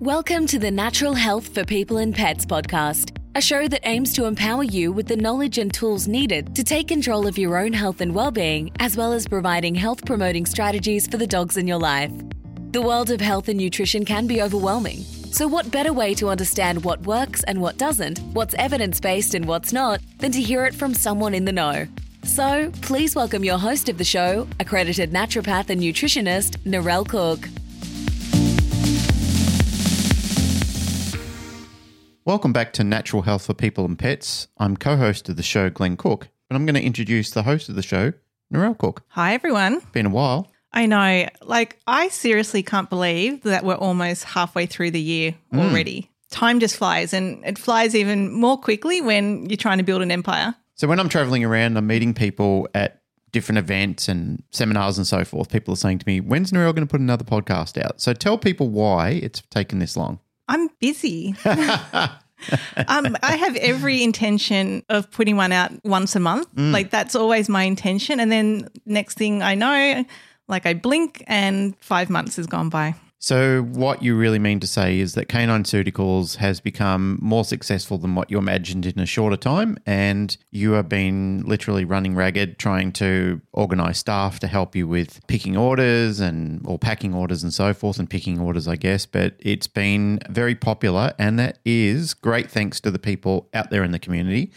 Welcome to the Natural Health for People and Pets podcast, a show that aims to empower you with the knowledge and tools needed to take control of your own health and well-being, as well as providing health-promoting strategies for the dogs in your life. The world of health and nutrition can be overwhelming. So, what better way to understand what works and what doesn't, what's evidence based and what's not, than to hear it from someone in the know? So, please welcome your host of the show, accredited naturopath and nutritionist, Narelle Cook. Welcome back to Natural Health for People and Pets. I'm co host of the show, Glenn Cook, and I'm going to introduce the host of the show, Narelle Cook. Hi, everyone. Been a while. I know. Like, I seriously can't believe that we're almost halfway through the year mm. already. Time just flies, and it flies even more quickly when you're trying to build an empire. So, when I'm traveling around, I'm meeting people at different events and seminars and so forth. People are saying to me, When's Narelle going to put another podcast out? So, tell people why it's taken this long. I'm busy. um, I have every intention of putting one out once a month. Like, that's always my intention. And then, next thing I know, like I blink and five months has gone by. So, what you really mean to say is that CanineCeuticals has become more successful than what you imagined in a shorter time, and you have been literally running ragged trying to organize staff to help you with picking orders and or packing orders and so forth, and picking orders, I guess. But it's been very popular, and that is great thanks to the people out there in the community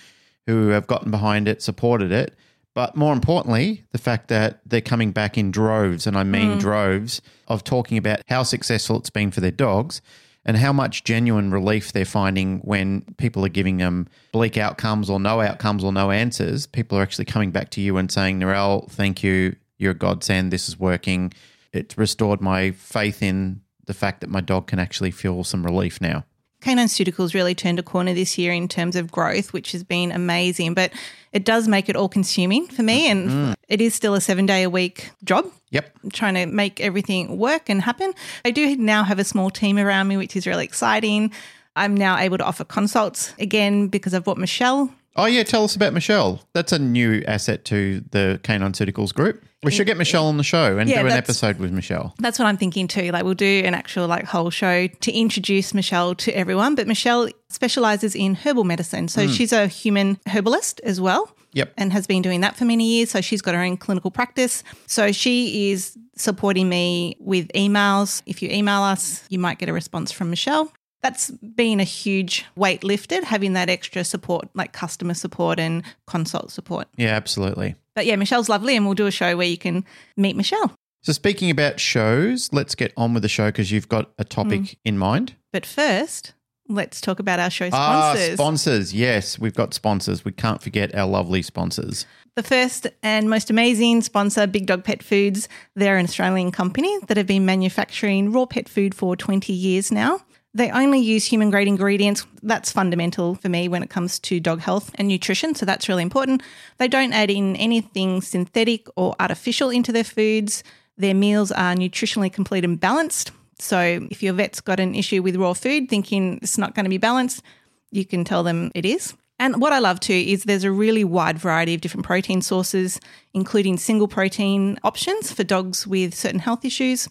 who have gotten behind it, supported it. But more importantly, the fact that they're coming back in droves, and I mean hmm. droves, of talking about how successful it's been for their dogs and how much genuine relief they're finding when people are giving them bleak outcomes or no outcomes or no answers. People are actually coming back to you and saying, Narelle, thank you. You're a godsend. This is working. It's restored my faith in the fact that my dog can actually feel some relief now. CanineCeuticals really turned a corner this year in terms of growth, which has been amazing. But it does make it all consuming for me. And mm. it is still a seven day a week job. Yep. trying to make everything work and happen. I do now have a small team around me, which is really exciting. I'm now able to offer consults again because I've bought Michelle. Oh, yeah. Tell us about Michelle. That's a new asset to the CanineCeuticals group. We should get mm. Michelle on the show and Yeah, do an episode with Michelle. That's what I'm thinking too. Like we'll do an actual like whole show to introduce Michelle to everyone. But Michelle specializes in herbal medicine. So mm. she's a human herbalist as well. Yep. and has been doing that for many years. So she's got her own clinical practice. So she is supporting me with emails. If you email us, you might get a response from Michelle. That's been a huge weight lifted, having that extra support, like customer support and consult support. Yeah, absolutely. But yeah, Michelle's lovely, and we'll do a show where you can meet Michelle. So, speaking about shows, let's get on with the show because you've got a topic Mm. in mind. But first, let's talk about our show Ah, sponsors. sponsors. Yes, we've got sponsors. We can't forget our lovely sponsors. The first and most amazing sponsor, Big Dog Pet Foods. They're an Australian company that have been manufacturing raw pet food for 20 years now. They only use human grade ingredients. That's fundamental for me when it comes to dog health and nutrition. So that's really important. They don't add in anything synthetic or artificial into their foods. Their meals are nutritionally complete and balanced. So if your vet's got an issue with raw food, thinking it's not going to be balanced, you can tell them it is. And what I love too is there's a really wide variety of different protein sources, including single protein options for dogs with certain health issues.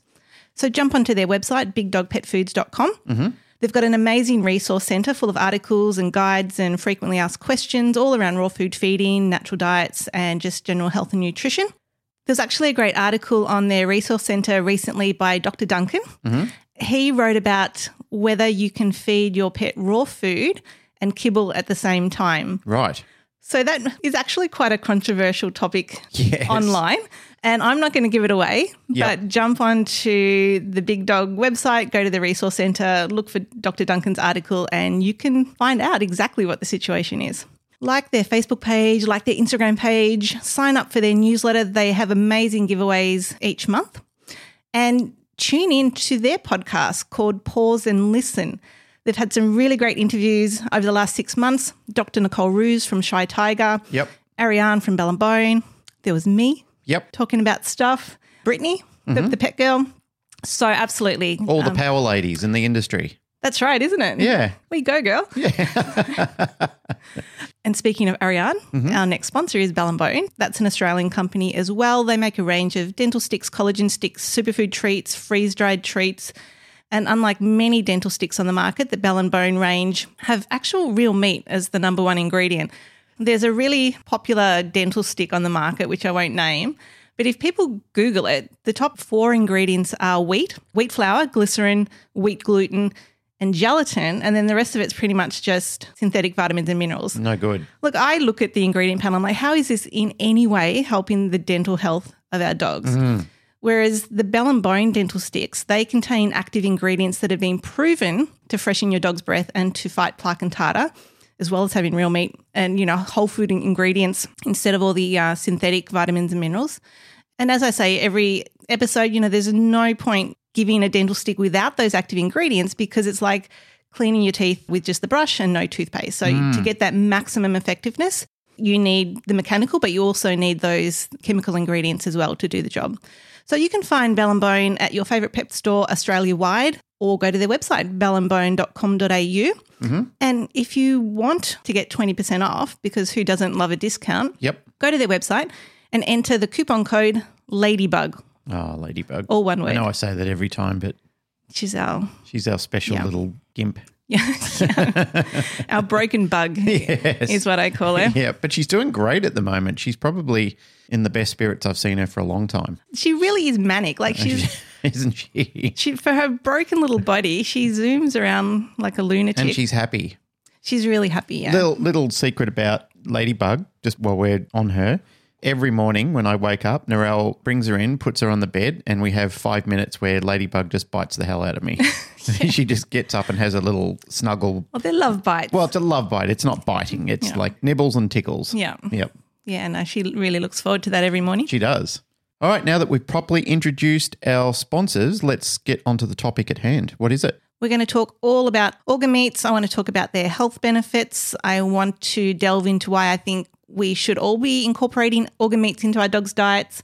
So jump onto their website, bigdogpetfoods.com. Mm-hmm. They've got an amazing resource centre full of articles and guides and frequently asked questions all around raw food feeding, natural diets, and just general health and nutrition. There's actually a great article on their resource centre recently by Dr. Duncan. Mm-hmm. He wrote about whether you can feed your pet raw food and kibble at the same time. Right. So that is actually quite a controversial topic Yes. online. And I'm not going to give it away, Yep. but jump onto the Big Dog website, go to the resource center, look for Dr. Duncan's article, and you can find out exactly what the situation is. Like their Facebook page, like their Instagram page, sign up for their newsletter. They have amazing giveaways each month. And tune in to their podcast called Paws and Listen. They've had some really great interviews over the last six months. Dr. Nicole Ruse from Shy Tiger, Yep. Ariane from Bell and Bone. There was me Yep. talking about stuff. Brittany, the, the pet girl. So absolutely, All the um, power ladies in the industry. that's right, isn't it? Yeah. we go, girl. Yeah. and speaking of Ariane, mm-hmm. our next sponsor is Bell and Bone. That's an Australian company as well. They make a range of dental sticks, collagen sticks, superfood treats, freeze dried treats. And unlike many dental sticks on the market, the Bell and Bone range have actual real meat as the number one ingredient. There's a really popular dental stick on the market, which I won't name. But if people Google it, the top four ingredients are wheat, wheat flour, glycerin, wheat gluten, and gelatin. And then the rest of it's pretty much just synthetic vitamins and minerals. No good. Look, I look at the ingredient panel, I'm like, how is this in any way helping the dental health of our dogs? Mm-hmm. Whereas the Bell and Bone dental sticks, they contain active ingredients that have been proven to freshen your dog's breath and to fight plaque and tartar, as well as having real meat and you know whole food ingredients instead of all the uh, synthetic vitamins and minerals. And as I say, every episode, you know, there's no point giving a dental stick without those active ingredients because it's like cleaning your teeth with just the brush and no toothpaste. So to get that maximum effectiveness, you need the mechanical, but you also need those chemical ingredients as well to do the job. So you can find Bell and Bone at your favourite pet store Australia wide or go to their website, bellandbone.com.au. And if you want to get 20% off, because who doesn't love a discount, Yep. go to their website and enter the coupon code LADYBUG, Oh, ladybug. all one way. I know I say that every time, but she's our, she's our special Yeah. little gimp. yeah, our broken bug Yes. is what I call her. Yeah, but she's doing great at the moment. She's probably in the best spirits I've seen her for a long time, She really is manic. Like she's, isn't she? she, for her broken little body, she zooms around like a lunatic. And she's happy. she's really happy. Yeah. Little little secret about Ladybug, just while we're on her. Every morning when I wake up, Narelle brings her in, puts her on the bed, and we have five minutes where Ladybug just bites the hell out of me. she just gets up and has a little snuggle. well, they're love bites. Well, it's a love bite. It's not biting. It's like nibbles and tickles. Yeah. Yep. yeah, no, she really looks forward to that every morning. She does. All right, now that we've properly introduced our sponsors, let's get onto the topic at hand. What is it? We're going to talk all about organ meats. I want to talk about their health benefits. I want to delve into why I think we should all be incorporating organ meats into our dogs' diets.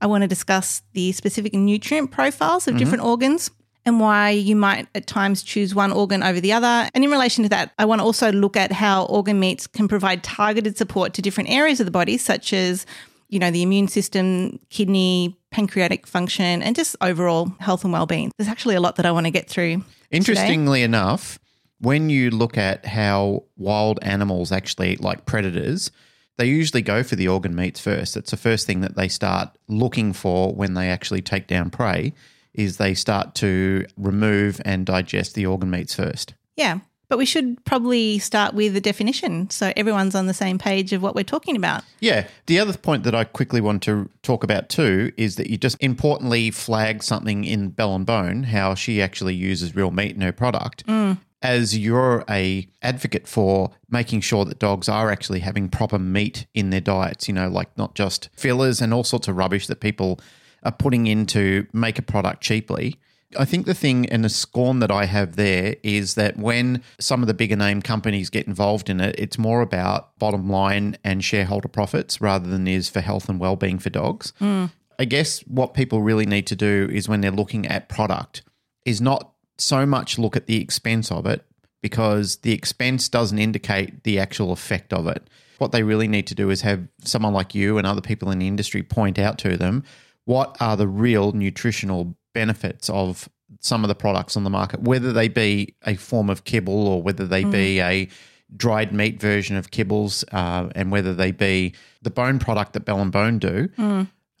I want to discuss the specific nutrient profiles of mm-hmm. different organs and why you might at times choose one organ over the other. And in relation to that, I want to also look at how organ meats can provide targeted support to different areas of the body, such as you know, the immune system, kidney, pancreatic function, and just overall health and well-being. There's actually a lot that I want to get through. today. Interestingly enough, when you look at how wild animals actually like predators, they usually go for the organ meats first. It's the first thing that they start looking for when they actually take down prey. Is they start to remove and digest the organ meats first. Yeah. But we should probably start with the definition so everyone's on the same page of what we're talking about. Yeah. The other point that I quickly want to talk about too is that you just importantly flag something in Bell and Bone, how she actually uses real meat in her product. Mm. As you're a advocate for making sure that dogs are actually having proper meat in their diets, you know, like not just fillers and all sorts of rubbish that people are putting in to make a product cheaply. I think the thing and the scorn that I have there is that when some of the bigger name companies get involved in it, it's more about bottom line and shareholder profits rather than is for health and well-being for dogs. Hmm. I guess what people really need to do is when they're looking at product is not so much look at the expense of it because the expense doesn't indicate the actual effect of it. What they really need to do is have someone like you and other people in the industry point out to them what are the real nutritional benefits of some of the products on the market, whether they be a form of kibble or whether they be a dried meat version of kibbles, uh, and whether they be the bone product that Bell and Bone do.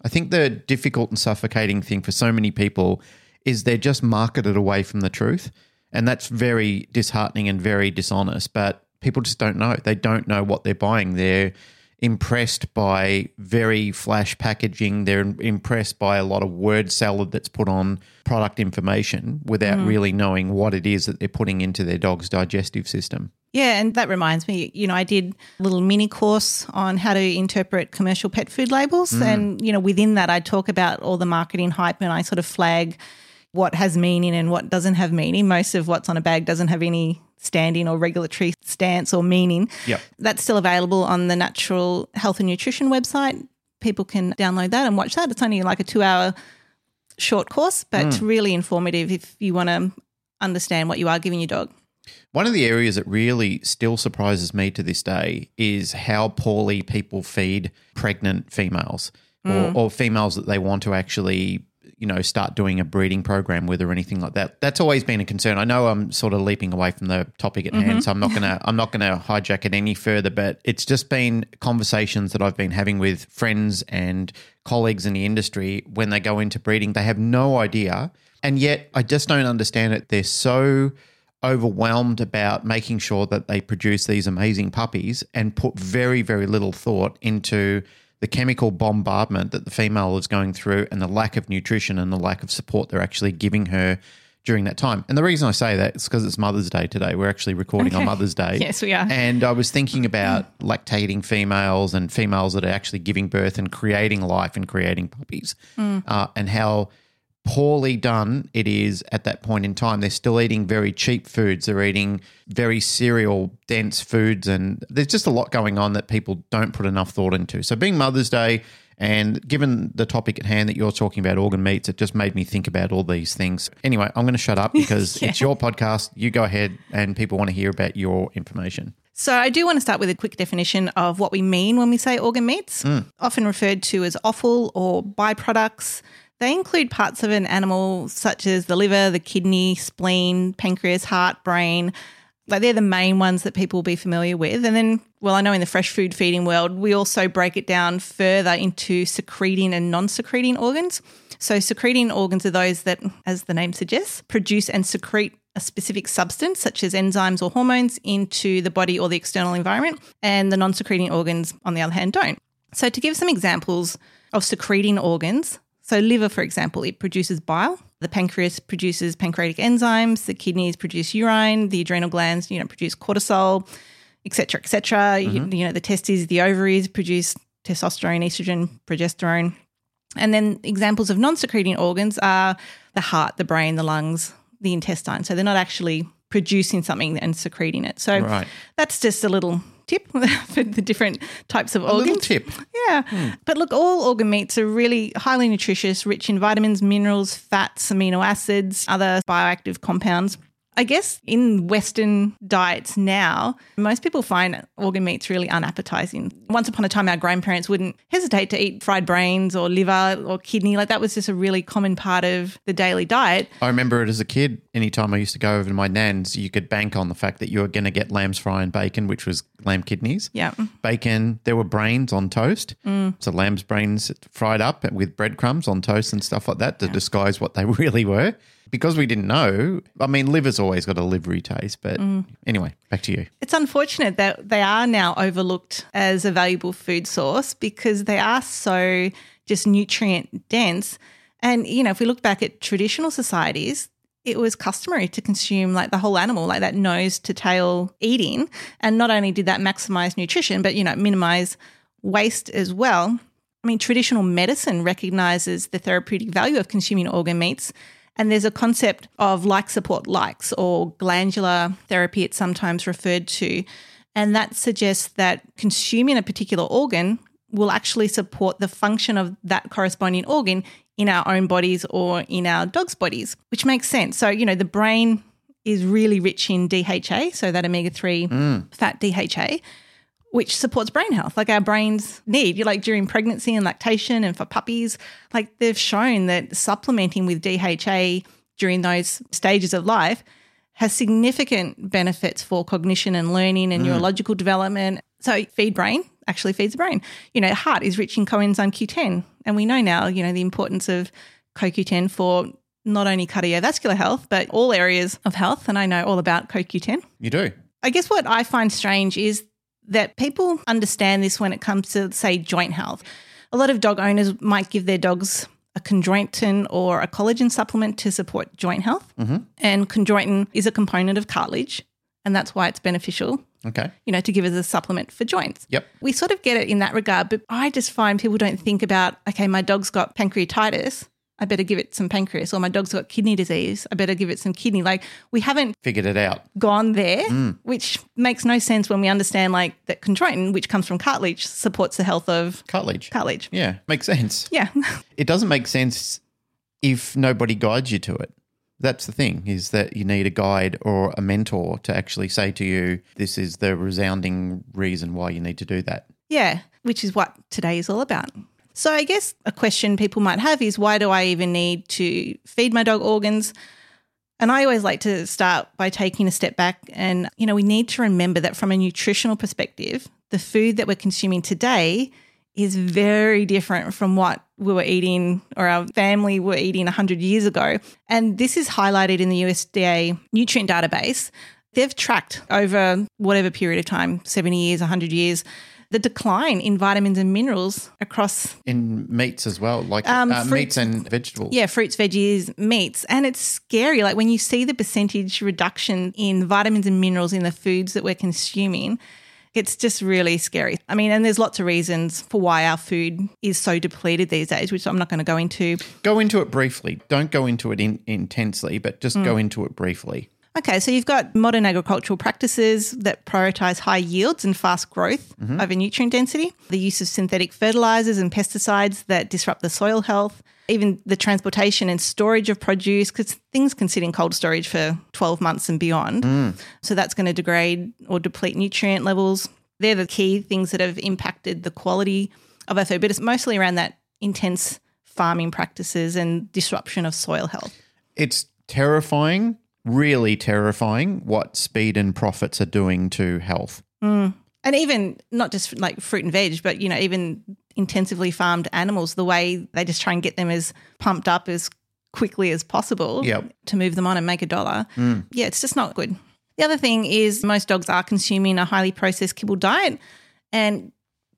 I think the difficult and suffocating thing for so many people is they're just marketed away from the truth. And that's very disheartening and very dishonest. But people just don't know. They don't know what they're buying. They're impressed by very flash packaging. They're impressed by a lot of word salad that's put on product information without mm. really knowing what it is that they're putting into their dog's digestive system. Yeah, and that reminds me, you know, I did a little mini course on how to interpret commercial pet food labels. Mm. And, you know, within that, I talk about all the marketing hype and I sort of flag what has meaning and what doesn't have meaning. Most of what's on a bag doesn't have any standing or regulatory stance or meaning. Yep. That's still available on the Natural Health and Nutrition website. People can download that and watch that. It's only like a two hour short course, but it's mm. really informative if you want to understand what you are giving your dog. One of the areas that really still surprises me to this day is how poorly people feed pregnant females or, mm. or females that they want to actually you know, start doing a breeding program with or anything like that. That's always been a concern. I know I'm sort of leaping away from the topic at hand, mm-hmm. so I'm not gonna I'm not gonna hijack it any further. But it's just been conversations that I've been having with friends and colleagues in the industry when they go into breeding. They have no idea, and yet I just don't understand it. They're so overwhelmed about making sure that they produce these amazing puppies and put very, very little thought into the chemical bombardment that the female is going through and the lack of nutrition and the lack of support they're actually giving her during that time. And the reason I say that is because it's Mother's Day today. We're actually recording on Mother's Day. Yes, we are. And I was thinking about lactating females and females that are actually giving birth and creating life and creating puppies, Mm. uh, and how poorly done it is at that point in time. They're still eating very cheap foods. They're eating very cereal dense foods, and there's just a lot going on that people don't put enough thought into. So, being Mother's Day. And given the topic at hand that you're talking about organ meats, it just made me think about all these things. Anyway, I'm going to shut up because it's your podcast. You go ahead, and people want to hear about your information. So, I do want to start with a quick definition of what we mean when we say organ meats, mm. often referred to as offal or byproducts. They include parts of an animal such as the liver, the kidney, spleen, pancreas, heart, brain. Like they're the main ones that people will be familiar with. And then, well, I know in the fresh food feeding world, we also break it down further into secreting and non secreting organs. So, secreting organs are those that, as the name suggests, produce and secrete a specific substance, such as enzymes or hormones, into the body or the external environment. And the non secreting organs, on the other hand, don't. So, to give some examples of secreting organs, so liver, for example, it produces bile. The pancreas produces pancreatic enzymes. The kidneys produce urine. The adrenal glands, you know, produce cortisol, etc., etc. You, mm-hmm. you know, the testes, the ovaries produce testosterone, estrogen, progesterone. And then examples of non-secreting organs are the heart, the brain, the lungs, the intestine. So they're not actually producing something and secreting it. So Right. that's just a little tip for the different types of A organs. little tip. Yeah. Hmm. But look, all organ meats are really highly nutritious, rich in vitamins, minerals, fats, amino acids, other bioactive compounds. I guess in Western diets now, most people find organ meats really unappetizing. Once upon a time, our grandparents wouldn't hesitate to eat fried brains or liver or kidney. Like that was just a really common part of the daily diet. I remember it as a kid. Anytime I used to go over to my nan's, you could bank on the fact that you were going to get lamb's fry and bacon, which was lamb kidneys. Yeah. Bacon, there were brains on toast. Mm. So lamb's brains fried up with breadcrumbs on toast and stuff like that to disguise what they really were. Because we didn't know, I mean, liver's always got a livery taste. But mm. anyway, back to you. It's unfortunate that they are now overlooked as a valuable food source because they are so just nutrient dense. And, you know, if we look back at traditional societies, it was customary to consume like the whole animal, like that nose to tail eating. And not only did that maximize nutrition, but, you know, minimize waste as well. I mean, traditional medicine recognizes the therapeutic value of consuming organ meats. And there's a concept of like support likes or glandular therapy, it's sometimes referred to. And that suggests that consuming a particular organ will actually support the function of that corresponding organ in our own bodies or in our dog's bodies, which makes sense. So, you know, the brain is really rich in DHA, so that omega 3 mm. fat DHA which supports brain health, like our brains need. You're like during pregnancy and lactation and for puppies, like they've shown that supplementing with DHA during those stages of life has significant benefits for cognition and learning and mm. neurological development. So feed brain actually feeds the brain. You know, heart is rich in coenzyme Q10. And we know now, you know, the importance of CoQ10 for not only cardiovascular health, but all areas of health. And I know all about CoQ10. You do. I guess what I find strange is that people understand this when it comes to, say, joint health. A lot of dog owners might give their dogs a chondroitin or a collagen supplement to support joint health. Mm-hmm. And chondroitin is a component of cartilage, and that's why it's beneficial, Okay. you know, to give as a supplement for joints. Yep. We sort of get it in that regard, but I just find people don't think about, okay, my dog's got pancreatitis. I better give it some pancreas, or my dog's got kidney disease. I better give it some kidney. Like, we haven't Figured it out. gone there, mm. which makes no sense when we understand like that chondroitin, which comes from cartilage, supports the health of Cartilage. cartilage. Yeah. Makes sense. Yeah. It doesn't make sense if nobody guides you to it. That's the thing is that you need a guide or a mentor to actually say to you, this is the resounding reason why you need to do that. yeah. Which is what today is all about. So I guess a question people might have is why do I even need to feed my dog organs? And I always like to start by taking a step back and you know we need to remember that from a nutritional perspective, the food that we're consuming today is very different from what we were eating or our family were eating 100 years ago. And this is highlighted in the USDA nutrient database. They've tracked over whatever period of time 70 years, 100 years the decline in vitamins and minerals across in meats as well, like Um, uh, fruits- meats and vegetables. yeah, fruits, veggies, meats. And it's scary. Like when you see the percentage reduction in vitamins and minerals in the foods that we're consuming, it's just really scary. I mean, and there's lots of reasons for why our food is so depleted these days, which I'm not going to go into. Go into it briefly. Don't go into it in, intensely, but just Hmm. go into it briefly. Okay, so you've got modern agricultural practices that prioritize high yields and fast growth mm-hmm. over nutrient density, the use of synthetic fertilizers and pesticides that disrupt the soil health, even the transportation and storage of produce, because things can sit in cold storage for 12 months and beyond. Mm. So that's going to degrade or deplete nutrient levels. They're the key things that have impacted the quality of our food, but it's mostly around that intense farming practices and disruption of soil health. It's terrifying, really terrifying, what speed and profits are doing to health. Mm. and even not just like fruit and veg, but you know, even intensively farmed animals, the way they just try and get them as pumped up as quickly as possible Yep. to move them on and make a dollar. Mm. Yeah, it's just not good. The other thing is most dogs are consuming a highly processed kibble diet, and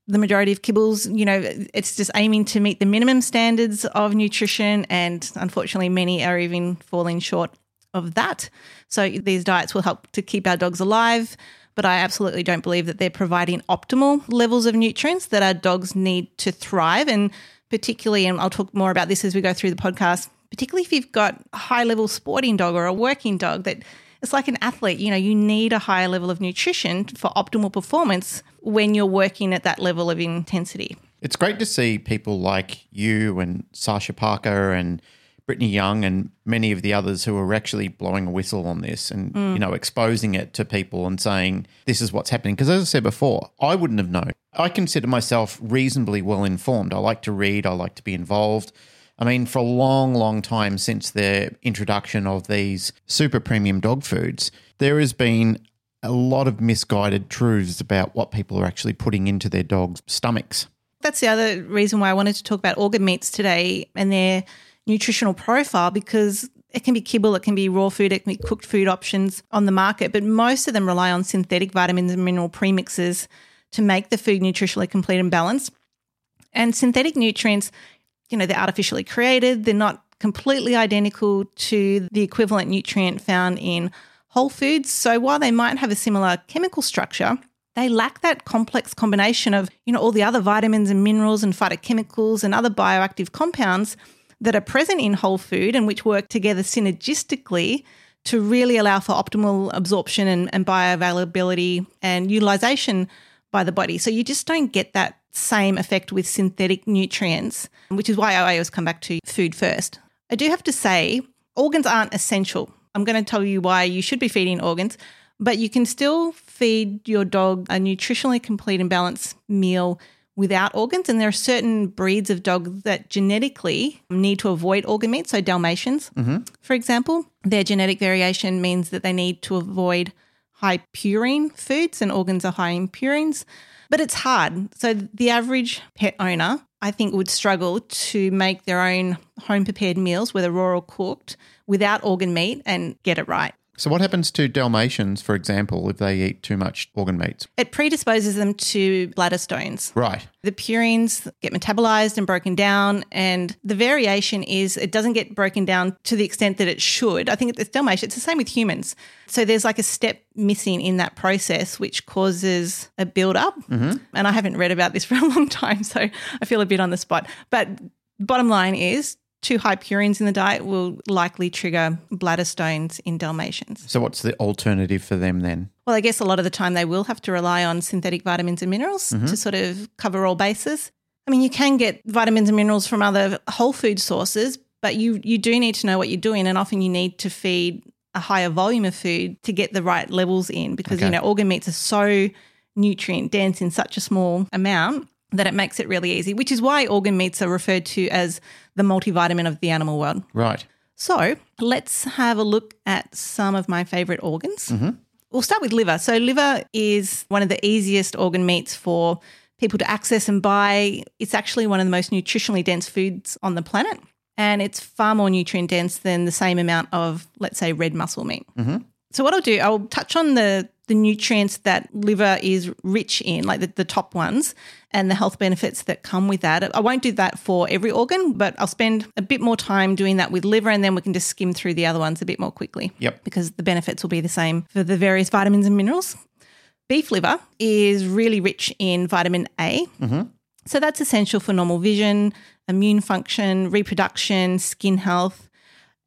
the majority of kibbles, you know, it's just aiming to meet the minimum standards of nutrition, and unfortunately, many are even falling short of that. So these diets will help to keep our dogs alive, but I absolutely don't believe that they're providing optimal levels of nutrients that our dogs need to thrive. And particularly, and I'll talk more about this as we go through the podcast, particularly if you've got a high level sporting dog or a working dog that it's like an athlete, you know, you need a higher level of nutrition for optimal performance when you're working at that level of intensity. It's great to see people like you and Sasha Parker and Brittany Young and many of the others who are actually blowing a whistle on this and mm. you know exposing it to people and saying this is what's happening because as I said before I wouldn't have known. I consider myself reasonably well informed. I like to read, I like to be involved. I mean for a long long time since the introduction of these super premium dog foods there has been a lot of misguided truths about what people are actually putting into their dogs' stomachs. That's the other reason why I wanted to talk about organ meats today and their nutritional profile because it can be kibble, it can be raw food, it can be cooked food options on the market, but most of them rely on synthetic vitamins and mineral premixes to make the food nutritionally complete and balanced. And synthetic nutrients, you know, they're artificially created, they're not completely identical to the equivalent nutrient found in whole foods. So while they might have a similar chemical structure, they lack that complex combination of, you know, all the other vitamins and minerals and phytochemicals and other bioactive compounds that are present in whole food and which work together synergistically to really allow for optimal absorption and, and bioavailability and utilization by the body. So you just don't get that same effect with synthetic nutrients, which is why I always come back to food first. I do have to say, organs aren't essential. I'm going to tell you why you should be feeding organs, but you can still feed your dog a nutritionally complete and balanced meal without organs. And there are certain breeds of dog that genetically need to avoid organ meat. So, Dalmatians, mm-hmm. for example, their genetic variation means that they need to avoid high purine foods, and organs are high in purines. But it's hard. So, the average pet owner, I think, would struggle to make their own home prepared meals, whether raw or cooked, without organ meat and get it right. So, what happens to Dalmatians, for example, if they eat too much organ meats? It predisposes them to bladder stones. Right. The purines get metabolized and broken down, and the variation is it doesn't get broken down to the extent that it should. I think it's Dalmatian. It's the same with humans. So there's like a step missing in that process, which causes a buildup. Mm-hmm. And I haven't read about this for a long time, so I feel a bit on the spot. But bottom line is too high purines in the diet will likely trigger bladder stones in Dalmatians. So, what's the alternative for them then? Well, I guess a lot of the time they will have to rely on synthetic vitamins and minerals mm-hmm. to sort of cover all bases. I mean, you can get vitamins and minerals from other whole food sources, but you you do need to know what you're doing, and often you need to feed a higher volume of food to get the right levels in because you know organ meats are so nutrient dense in such a small amount that it makes it really easy, which is why organ meats are referred to as the multivitamin of the animal world. Right. So let's have a look at some of my favorite organs. Mm-hmm. We'll start with liver. So, liver is one of the easiest organ meats for people to access and buy. It's actually one of the most nutritionally dense foods on the planet, and it's far more nutrient dense than the same amount of, let's say, red muscle meat. Mm-hmm. So, what I'll do, I'll touch on the the nutrients that liver is rich in, like the, the top ones, and the health benefits that come with that. I won't do that for every organ, but I'll spend a bit more time doing that with liver, and then we can just skim through the other ones a bit more quickly. Yep. Because the benefits will be the same for the various vitamins and minerals. Beef liver is really rich in vitamin A. Mm-hmm. So that's essential for normal vision, immune function, reproduction, skin health.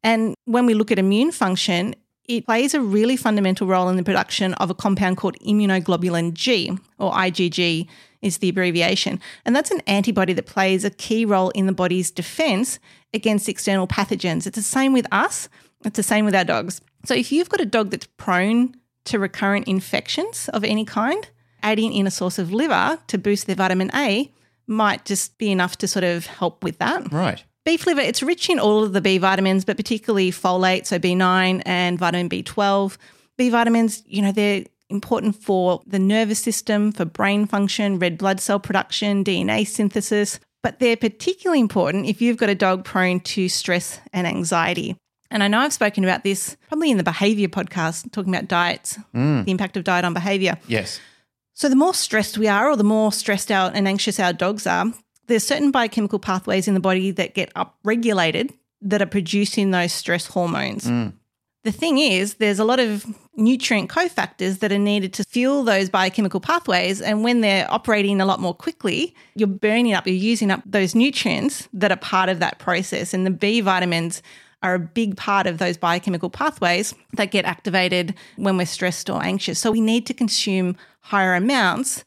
And when we look at immune function, it plays a really fundamental role in the production of a compound called immunoglobulin G, or IgG is the abbreviation. And that's an antibody that plays a key role in the body's defense against external pathogens. It's the same with us, it's the same with our dogs. So if you've got a dog that's prone to recurrent infections of any kind, adding in a source of liver to boost their vitamin A might just be enough to sort of help with that. Right. Beef liver, it's rich in all of the B vitamins, but particularly folate, so B9 and vitamin B12. B vitamins, you know, they're important for the nervous system, for brain function, red blood cell production, DNA synthesis, but they're particularly important if you've got a dog prone to stress and anxiety. And I know I've spoken about this probably in the behavior podcast, talking about diets, mm. the impact of diet on behavior. Yes. So, the more stressed we are, or the more stressed out and anxious our dogs are, there's certain biochemical pathways in the body that get upregulated that are producing those stress hormones. Mm. The thing is, there's a lot of nutrient cofactors that are needed to fuel those biochemical pathways. And when they're operating a lot more quickly, you're burning up, you're using up those nutrients that are part of that process. And the B vitamins are a big part of those biochemical pathways that get activated when we're stressed or anxious. So we need to consume higher amounts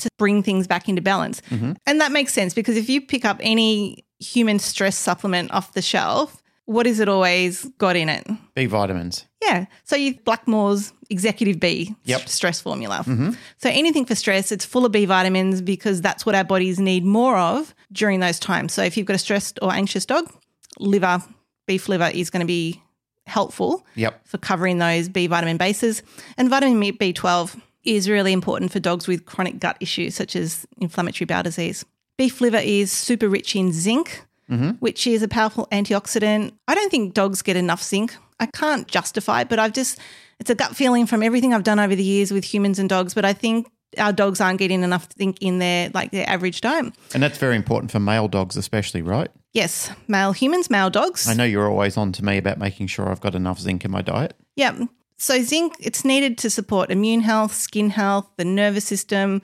to bring things back into balance. Mm-hmm. And that makes sense because if you pick up any human stress supplement off the shelf, what is it always got in it? B vitamins. Yeah. So you Blackmore's Executive B Yep. stress formula. Mm-hmm. So anything for stress, it's full of B vitamins because that's what our bodies need more of during those times. So if you've got a stressed or anxious dog, liver, beef liver is going to be helpful Yep. for covering those B vitamin bases. And vitamin B12 is really important for dogs with chronic gut issues such as inflammatory bowel disease. Beef liver is super rich in zinc, mm-hmm. which is a powerful antioxidant. I don't think dogs get enough zinc. I can't justify it, but I've just, it's a gut feeling from everything I've done over the years with humans and dogs. But I think our dogs aren't getting enough zinc in their, like their average diet. And that's very important for male dogs, especially, right? Yes, male humans, male dogs. I know you're always on to me about making sure I've got enough zinc in my diet. Yeah. So zinc, it's needed to support immune health, skin health, the nervous system.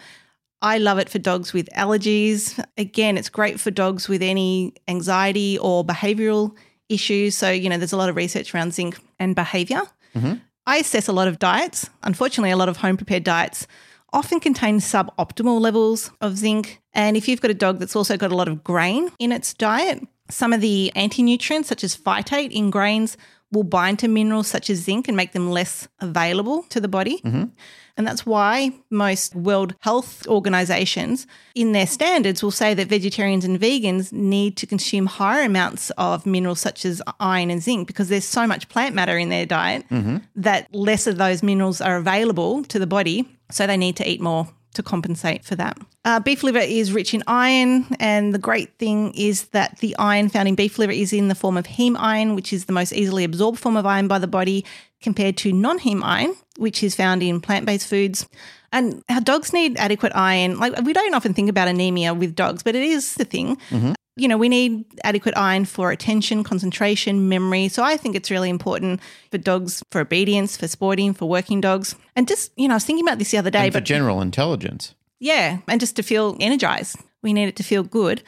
I love it for dogs with allergies. Again, it's great for dogs with any anxiety or behavioral issues. So, you know, there's a lot of research around zinc and behavior. Mm-hmm. I assess a lot of diets. Unfortunately, a lot of home prepared diets often contain suboptimal levels of zinc. And if you've got a dog that's also got a lot of grain in its diet, some of the anti nutrients, such as phytate in grains, will bind to minerals such as zinc and make them less available to the body. Mm-hmm. And that's why most World Health organizations, in their standards, will say that vegetarians and vegans need to consume higher amounts of minerals such as iron and zinc because there's so much plant matter in their diet mm-hmm. that less of those minerals are available to the body. So they need to eat more to compensate for that. Uh, beef liver is rich in iron, and the great thing is that the iron found in beef liver is in the form of heme iron, which is the most easily absorbed form of iron by the body, compared to non heme iron, which is found in plant based foods. And our dogs need adequate iron. Like we don't often think about anemia with dogs, but it is the thing. You know, we need adequate iron for attention, concentration, memory. So I think it's really important for dogs for obedience, for sporting, for working dogs. And just, you know, I was thinking about this the other day, And for but general intelligence. yeah, and just to feel energized. We need it to feel good.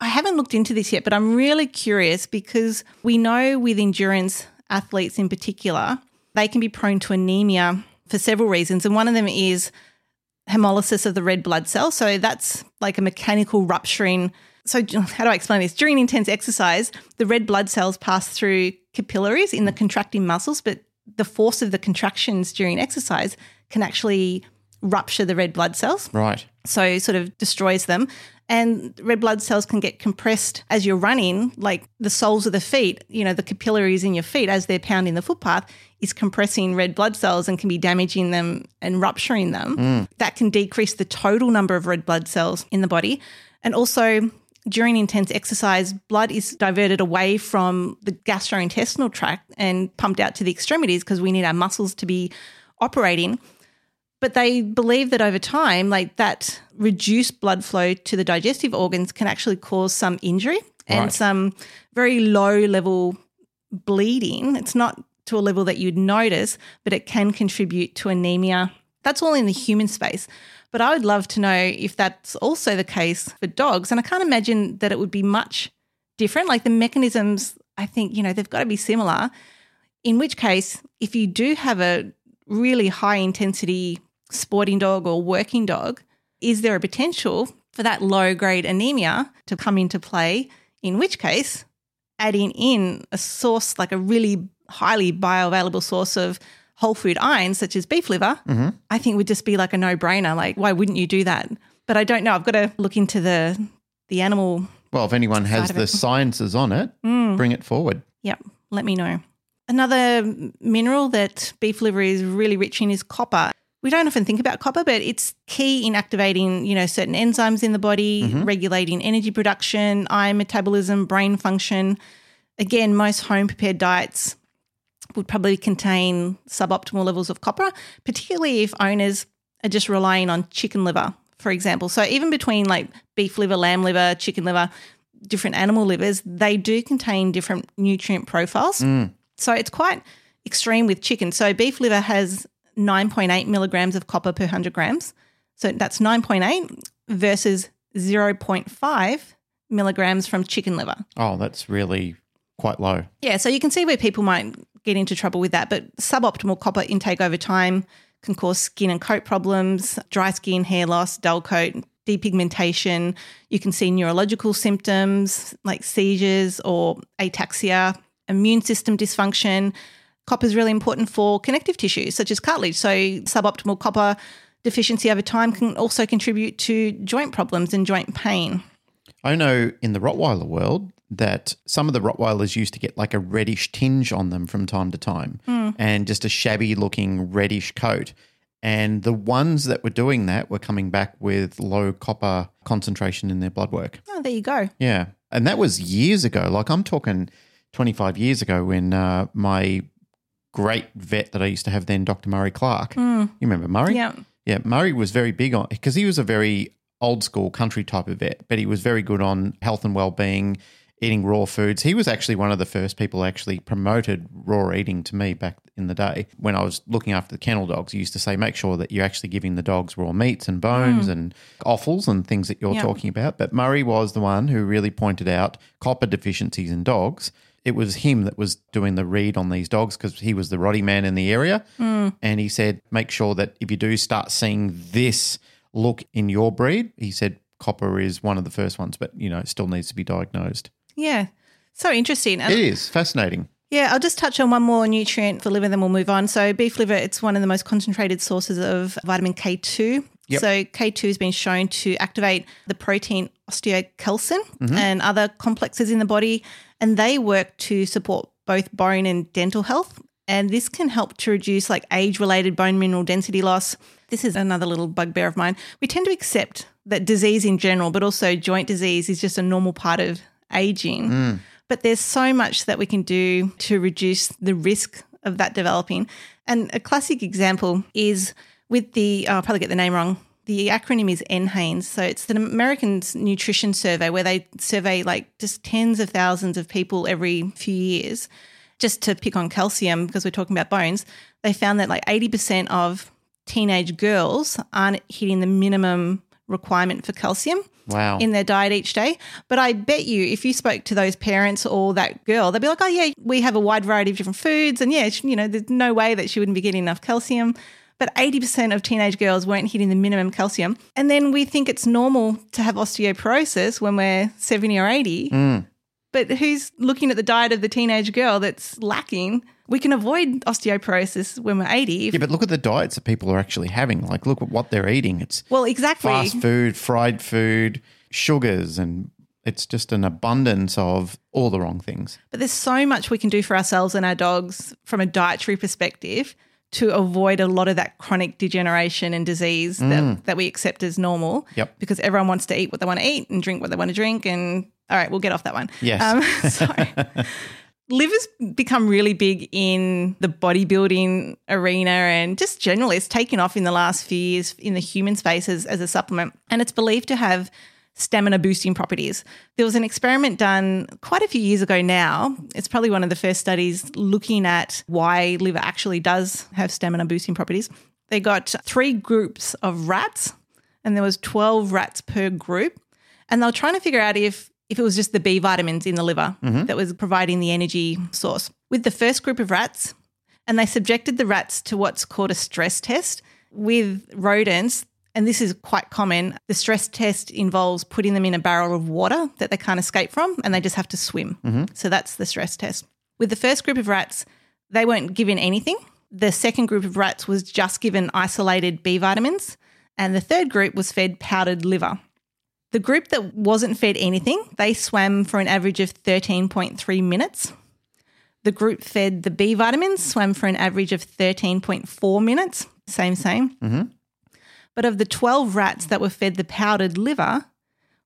I haven't looked into this yet, but I'm really curious because we know with endurance athletes in particular, they can be prone to anemia for several reasons. And one of them is hemolysis of the red blood cell. So that's like a mechanical rupturing. So, how do I explain this? During intense exercise, the red blood cells pass through capillaries in the contracting muscles, but the force of the contractions during exercise can actually rupture the red blood cells. Right. So sort of destroys them. And red blood cells can get compressed as you're running, like the soles of the feet, you know, the capillaries in your feet as they're pounding the footpath is compressing red blood cells and can be damaging them and rupturing them. Mm. That can decrease the total number of red blood cells in the body. And also, during intense exercise, blood is diverted away from the gastrointestinal tract and pumped out to the extremities because we need our muscles to be operating. But they believe that over time, like that reduced blood flow to the digestive organs can actually cause some injury and Right. some very low level bleeding. It's not to a level that you'd notice, but it can contribute to anemia. That's all in the human space. But I would love to know if that's also the case for dogs. And I can't imagine that it would be much different. Like the mechanisms, I think, you know, they've got to be similar. In which case, if you do have a really high intensity sporting dog or working dog, is there a potential for that low grade anemia to come into play? In which case, adding in a source like a really highly bioavailable source of whole food iron, such as beef liver, mm-hmm. I think would just be like a no brainer. Like, why wouldn't you do that? But I don't know. I've got to look into the the animal. Well, if anyone has the sciences on it, mm. bring it forward. Yep, let me know. Another mineral that beef liver is really rich in is copper. We don't often think about copper, but it's key in activating, you know, certain enzymes in the body, mm-hmm. regulating energy production, iron metabolism, brain function. Again, most home prepared diets would probably contain suboptimal levels of copper, particularly if owners are just relying on chicken liver, for example. So even between like beef liver, lamb liver, chicken liver, different animal livers, they do contain different nutrient profiles. Mm. So it's quite extreme with chicken. So beef liver has 9.8 milligrams of copper per 100 grams. So that's 9.8 versus 0.5 milligrams from chicken liver. Oh, that's really quite low. Yeah, so you can see where people might get into trouble with that. But suboptimal copper intake over time can cause skin and coat problems, dry skin, hair loss, dull coat, depigmentation. You can see neurological symptoms like seizures or ataxia, immune system dysfunction. Copper is really important for connective tissues such as cartilage. So suboptimal copper deficiency over time can also contribute to joint problems and joint pain. I know in the Rottweiler world that some of the Rottweilers used to get like a reddish tinge on them from time to time and just a shabby looking reddish coat. And the ones that were doing that were coming back with low copper concentration in their blood work. Oh, there you go. Yeah. And that was years ago. Like I'm talking 25 years ago when uh, my great vet that I used to have then, Dr. Murray Clark. You remember Murray? Yeah. Yeah, Murray was very big on because he was a very old school country type of vet, but he was very good on health and well being, eating raw foods. He was actually one of the first people who actually promoted raw eating to me back in the day. When I was looking after the kennel dogs, he used to say, make sure that you're actually giving the dogs raw meats and bones mm. and offals and things that you're Yeah. talking about. But Murray was the one who really pointed out copper deficiencies in dogs. It was him that was doing the read on these dogs because he was the roddy man in the area. Mm. And he said, make sure that if you do start seeing this look in your breed, he said copper is one of the first ones, but you know, it still needs to be diagnosed. Yeah. So interesting. It is fascinating. Yeah, I'll just touch on one more nutrient for liver, then we'll move on. So, beef liver, it's one of the most concentrated sources of vitamin K2. Yep. So, K2 has been shown to activate the protein osteocalcin mm-hmm. and other complexes in the body, and they work to support both bone and dental health. And this can help to reduce like age related bone mineral density loss. This is another little bugbear of mine. We tend to accept that disease in general, but also joint disease, is just a normal part of aging. Mm. But there's so much that we can do to reduce the risk of that developing. And a classic example is with the, oh, I'll probably get the name wrong. The acronym is NHANES. So it's the American Nutrition Survey where they survey like just tens of thousands of people every few years just to pick on calcium because we're talking about bones. They found that like 80% of teenage girls aren't hitting the minimum requirement for calcium Wow. in their diet each day. But I bet you, if you spoke to those parents or that girl, they'd be like, "Oh yeah, we have a wide variety of different foods, and yeah, you know, there's no way that she wouldn't be getting enough calcium." But 80% of teenage girls weren't hitting the minimum calcium. And then we think it's normal to have osteoporosis when we're 70 or 80. Mm. But who's looking at the diet of the teenage girl that's lacking We can avoid osteoporosis when we're 80. Yeah, but look at the diets that people are actually having. Like, look at what they're eating. It's well, exactly. fast food, fried food, sugars, and it's just an abundance of all the wrong things. But there's so much we can do for ourselves and our dogs from a dietary perspective to avoid a lot of that chronic degeneration and disease that, that we accept as normal. Mm. Yep. Because everyone wants to eat what they want to eat and drink what they want to drink. And all right, we'll get off that one. Yes. Um, so liver's become really big in the bodybuilding arena and just generally it's taken off in the last few years in the human space as, as a supplement. And it's believed to have stamina boosting properties. There was an experiment done quite a few years ago now. It's probably one of the first studies looking at why liver actually does have stamina boosting properties. They got three groups of rats and there was 12 rats per group and they were trying to figure out if if it was just the B vitamins in the liver mm-hmm. that was providing the energy source. With the first group of rats, and they subjected the rats to what's called a stress test. With rodents, and this is quite common, the stress test involves putting them in a barrel of water that they can't escape from and they just have to swim. Mm-hmm. So that's the stress test. With the first group of rats, they weren't given anything. The second group of rats was just given isolated B vitamins. And the third group was fed powdered liver. The group that wasn't fed anything, they swam for an average of 13.3 minutes. The group fed the B vitamins swam for an average of 13.4 minutes. Same, same. Mm-hmm. But of the 12 rats that were fed the powdered liver,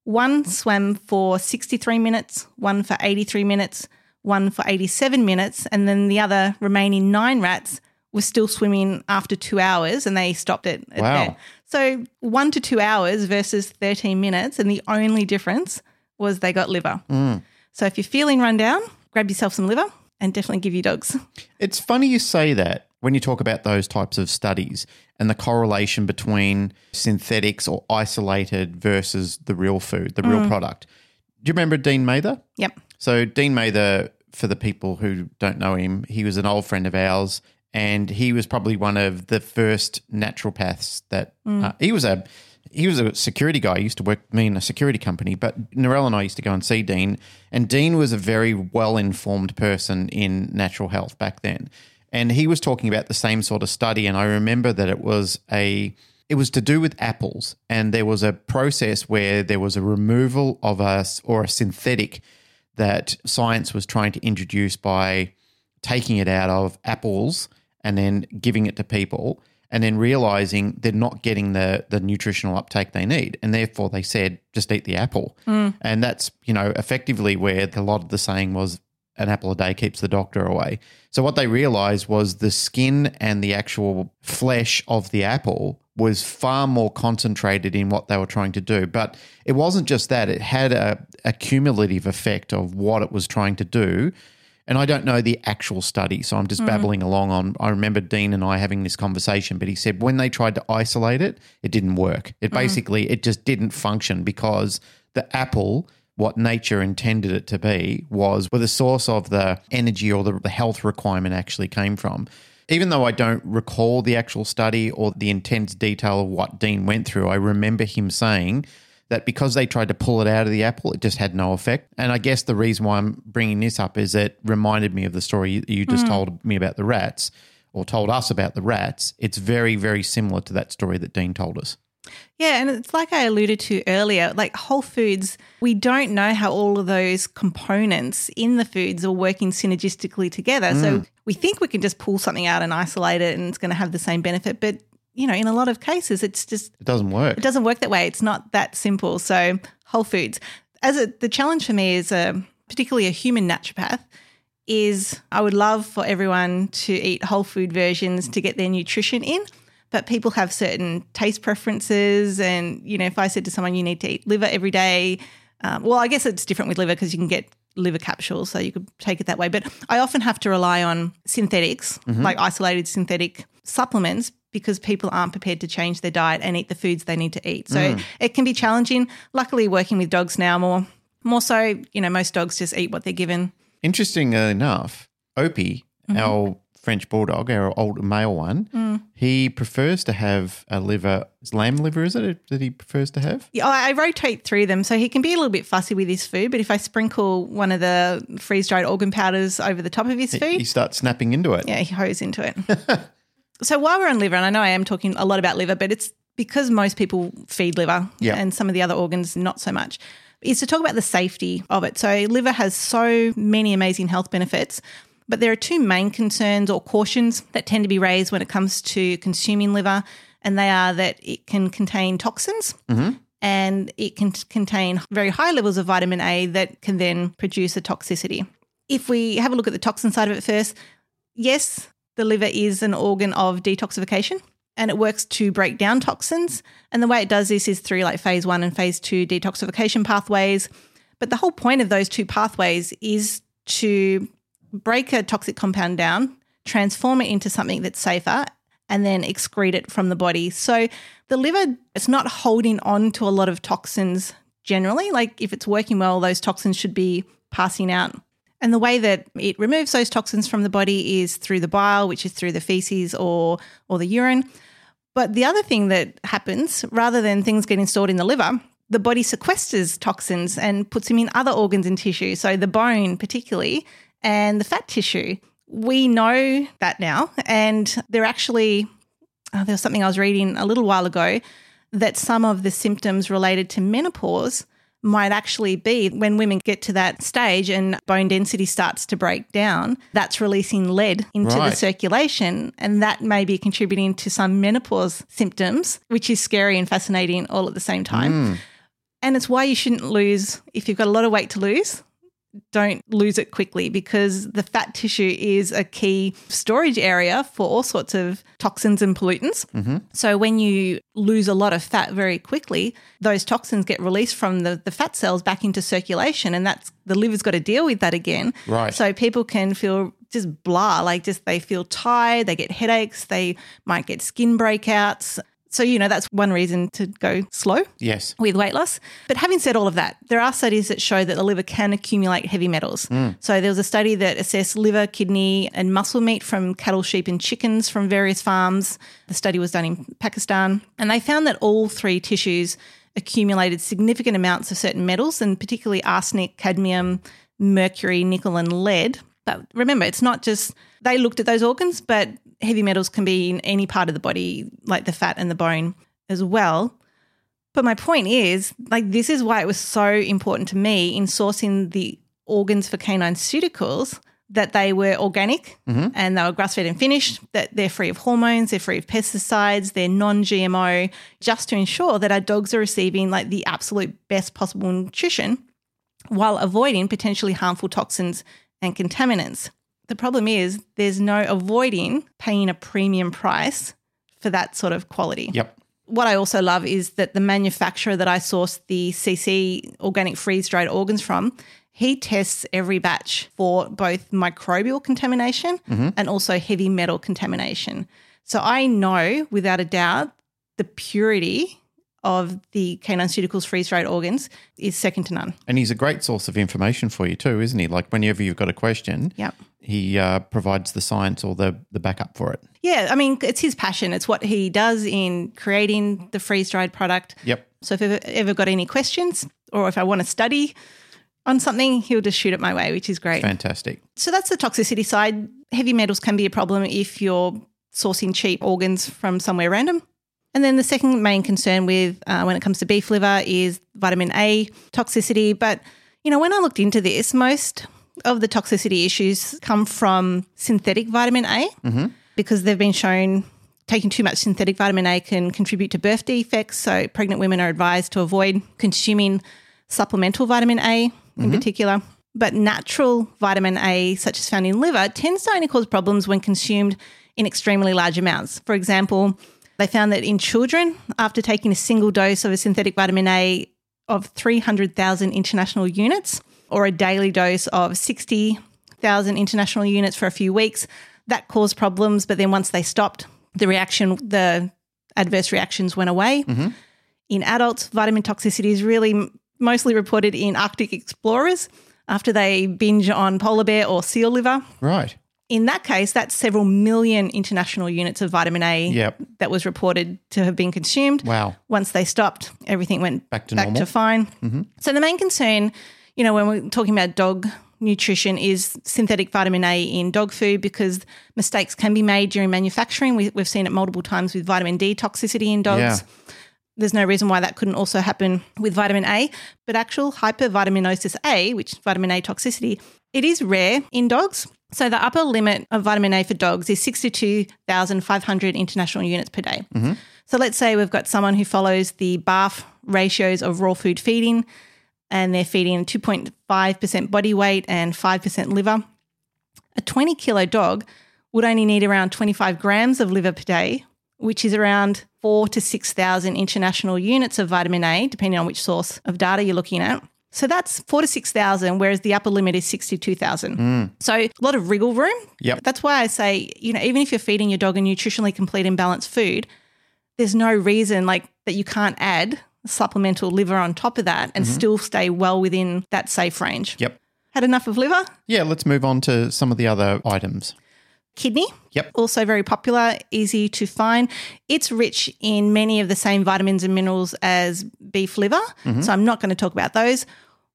one swam for 63 minutes, one for 83 minutes, one for 87 minutes, and then the other remaining nine rats were still swimming after two hours and they stopped it at Wow. there. So one to two hours versus 13 minutes, and the only difference was they got liver. Mm. So if you're feeling run down, grab yourself some liver and definitely give your dogs. It's funny you say that when you talk about those types of studies and the correlation between synthetics or isolated versus the real food, the real mm. product. Do you remember Dean Mather? Yep. So Dean Mather, for the people who don't know him, he was an old friend of ours, and he was probably one of the first naturopaths that uh, he was a he was a security guy. He used to work with me in a security company, but Narelle and I used to go and see Dean, and Dean was a very well informed person in natural health back then, and he was talking about the same sort of study, and I remember that it was a it was to do with apples, and there was a process where there was a removal of a or a synthetic that science was trying to introduce by taking it out of apples and then giving it to people and then realizing they're not getting the the nutritional uptake they need. And therefore they said just eat the apple. Mm. And that's you know effectively where a lot of the saying was an apple a day keeps the doctor away. So what they realized was the skin and the actual flesh of the apple was far more concentrated in what they were trying to do. But it wasn't just that. It had a, a cumulative effect of what it was trying to do and I don't know the actual study, so I'm just mm. babbling along on. I remember Dean and I having this conversation, but he said when they tried to isolate it, it didn't work. It mm. basically it just didn't function because the apple, what nature intended it to be, was where the source of the energy or the, the health requirement actually came from. Even though I don't recall the actual study or the intense detail of what Dean went through, I remember him saying that because they tried to pull it out of the apple, it just had no effect. And I guess the reason why I'm bringing this up is it reminded me of the story you- you just hmm. told me about the rats or told us about the rats. It's very, very similar to that story that Dean told us. Yeah, and it's like I alluded to earlier, like Whole Foods, we don't know how all of those components in the foods are working synergistically together. So hmm. we think we can just pull something out and isolate it and it's going to have the same benefit. But, you know, in a lot of cases, it's just, It doesn't work. it doesn't work that way. It's not that simple. So Whole Foods, as a, the challenge for me is a, particularly a human naturopath, is I would love for everyone to eat whole food versions to get their nutrition in. But people have certain taste preferences. And, you know, if I said to someone, you need to eat liver every day, um, well, I guess it's different with liver because you can get liver capsules. So you could take it that way. But I often have to rely on synthetics, like isolated synthetic supplements, because people aren't prepared to change their diet and eat the foods they need to eat. So mm. it can be challenging. Luckily, working with dogs now more, more so, you know, most dogs just eat what they're given. Interesting enough, Opie, mm-hmm. our French bulldog, our old male one, mm. He prefers to have a liver, lamb liver, is it, that he prefers to have? Yeah, I rotate through them, so he can be a little bit fussy with his food. But if I sprinkle one of the freeze dried organ powders over the top of his food, He food, starts snapping into it. yeah, he hose into it. so while we're on liver, and I know I am talking a lot about liver, but it's because most people feed liver Yeah. and some of the other organs not so much, is to talk about the safety of it. So liver has so many amazing health benefits. But there are two main concerns or cautions that tend to be raised when it comes to consuming liver, and they are that it can contain toxins mm-hmm. and it can contain very high levels of vitamin A that can then produce a toxicity. If we have a look at the toxin side of it first, yes, the liver is an organ of detoxification and it works to break down toxins. And the way it does this is through like phase one and phase two detoxification pathways. But the whole point of those two pathways is to break a toxic compound down, transform it into something that's safer, and then excrete it from the body. So the liver, it's not holding on to a lot of toxins generally. Like if it's working well, those toxins should be passing out. And the way that it removes those toxins from the body is through the bile, which is through the feces or or the urine. But the other thing that happens, rather than things getting stored in the liver, the body sequesters toxins and puts them in other organs and tissue. So the bone, particularly, and the fat tissue. We know that now. And they're actually, uh, there was something I was reading a little while ago that some of the symptoms related to menopause might actually be when women get to that stage and bone density starts to break down, that's releasing lead into Right. the circulation. And that may be contributing to some menopause symptoms, which is scary and fascinating all at the same time. Hmm. And it's why you shouldn't lose, if you've got a lot of weight to lose, don't lose it quickly because the fat tissue is a key storage area for all sorts of toxins and pollutants. Mm-hmm. So when you lose a lot of fat very quickly, those toxins get released from the, the fat cells back into circulation and that's the liver's got to deal with that again. Right. So people can feel just blah, like just they feel tired, they get headaches, they might get skin breakouts. So, you know, that's one reason to go slow Yes. with weight loss. But having said all of that, there are studies that show that the liver can accumulate heavy metals. Hmm. So there was a study that assessed liver, kidney, and muscle meat from cattle, sheep, and chickens from various farms. The study was done in Pakistan, and they found that all three tissues accumulated significant amounts of certain metals, and particularly arsenic, cadmium, mercury, nickel, and lead. But remember, it's not just they looked at those organs, but heavy metals can be in any part of the body, like the fat and the bone as well. But my point is, like, this is why it was so important to me in sourcing the organs for CanineCeuticals that they were organic mm-hmm. and they were grass fed and finished, that they're free of hormones, they're free of pesticides, they're non GMO, just to ensure that our dogs are receiving like the absolute best possible nutrition while avoiding potentially harmful toxins and contaminants. The problem is there's no avoiding paying a premium price for that sort of quality Yep. what I also love is that the manufacturer that I source the CC organic freeze dried organs from, he tests every batch for both microbial contamination mm-hmm. and also heavy metal contamination. So I know without a doubt the purity of the CanineCeuticals freeze dried organs is second to none. And he's a great source of information for you too, isn't he? Like whenever you've got a question, Yep. he uh, provides the science or the the backup for it. Yeah, I mean, it's his passion. It's what he does in creating the freeze dried product. Yep. So if I've ever got any questions or if I want to study on something, he'll just shoot it my way, which is great. Fantastic. So that's the toxicity side. Heavy metals can be a problem if you're sourcing cheap organs from somewhere random. And then the second main concern with uh, when it comes to beef liver is vitamin A toxicity. But you know, when I looked into this, most of the toxicity issues come from synthetic vitamin A because they've been shown taking too much synthetic vitamin A can contribute to birth defects. So pregnant women are advised to avoid consuming supplemental vitamin A in particular. But natural vitamin A, such as found in liver, tends to only cause problems when consumed in extremely large amounts. For example, they found that in children, after taking a single dose of a synthetic vitamin A of 300,000 international units or a daily dose of 60,000 international units for a few weeks, that caused problems. But then once they stopped, the reaction, the adverse reactions went away. Mm-hmm. In adults, vitamin toxicity is really mostly reported in Arctic explorers after they binge on polar bear or seal liver. Right. In that case, that's several million international units of vitamin A Yep. that was reported to have been consumed. Wow. Once they stopped, everything went Back to back normal. to fine. Mm-hmm. So the main concern, you know, when we're talking about dog nutrition is synthetic vitamin A in dog food because mistakes can be made during manufacturing. We, we've seen it multiple times with vitamin D toxicity in dogs. Yeah. There's no reason why that couldn't also happen with vitamin A, but actual hypervitaminosis A, which vitamin A toxicity, it is rare in dogs. So the upper limit of vitamin A for dogs is 62,500 international units per day. Mm-hmm. So let's say we've got someone who follows the BARF ratios of raw food feeding and they're feeding 2.5% body weight and 5% liver. A 20 kilo dog would only need around 25 grams of liver per day, which is around four to 6,000 international units of vitamin A, depending on which source of data you're looking at. So that's four to 6,000, whereas the upper limit is 62,000. Mm. So a lot of wriggle room. Yep. That's why I say, you know, even if you're feeding your dog a nutritionally complete and balanced food, there's no reason like that you can't add supplemental liver on top of that and mm-hmm. still stay well within that safe range. Yep. Had enough of liver? Yeah, let's move on to some of the other items. Kidney. Yep. Also very popular, easy to find. It's rich in many of the same vitamins and minerals as beef liver. Mm-hmm. So I'm not going to talk about those.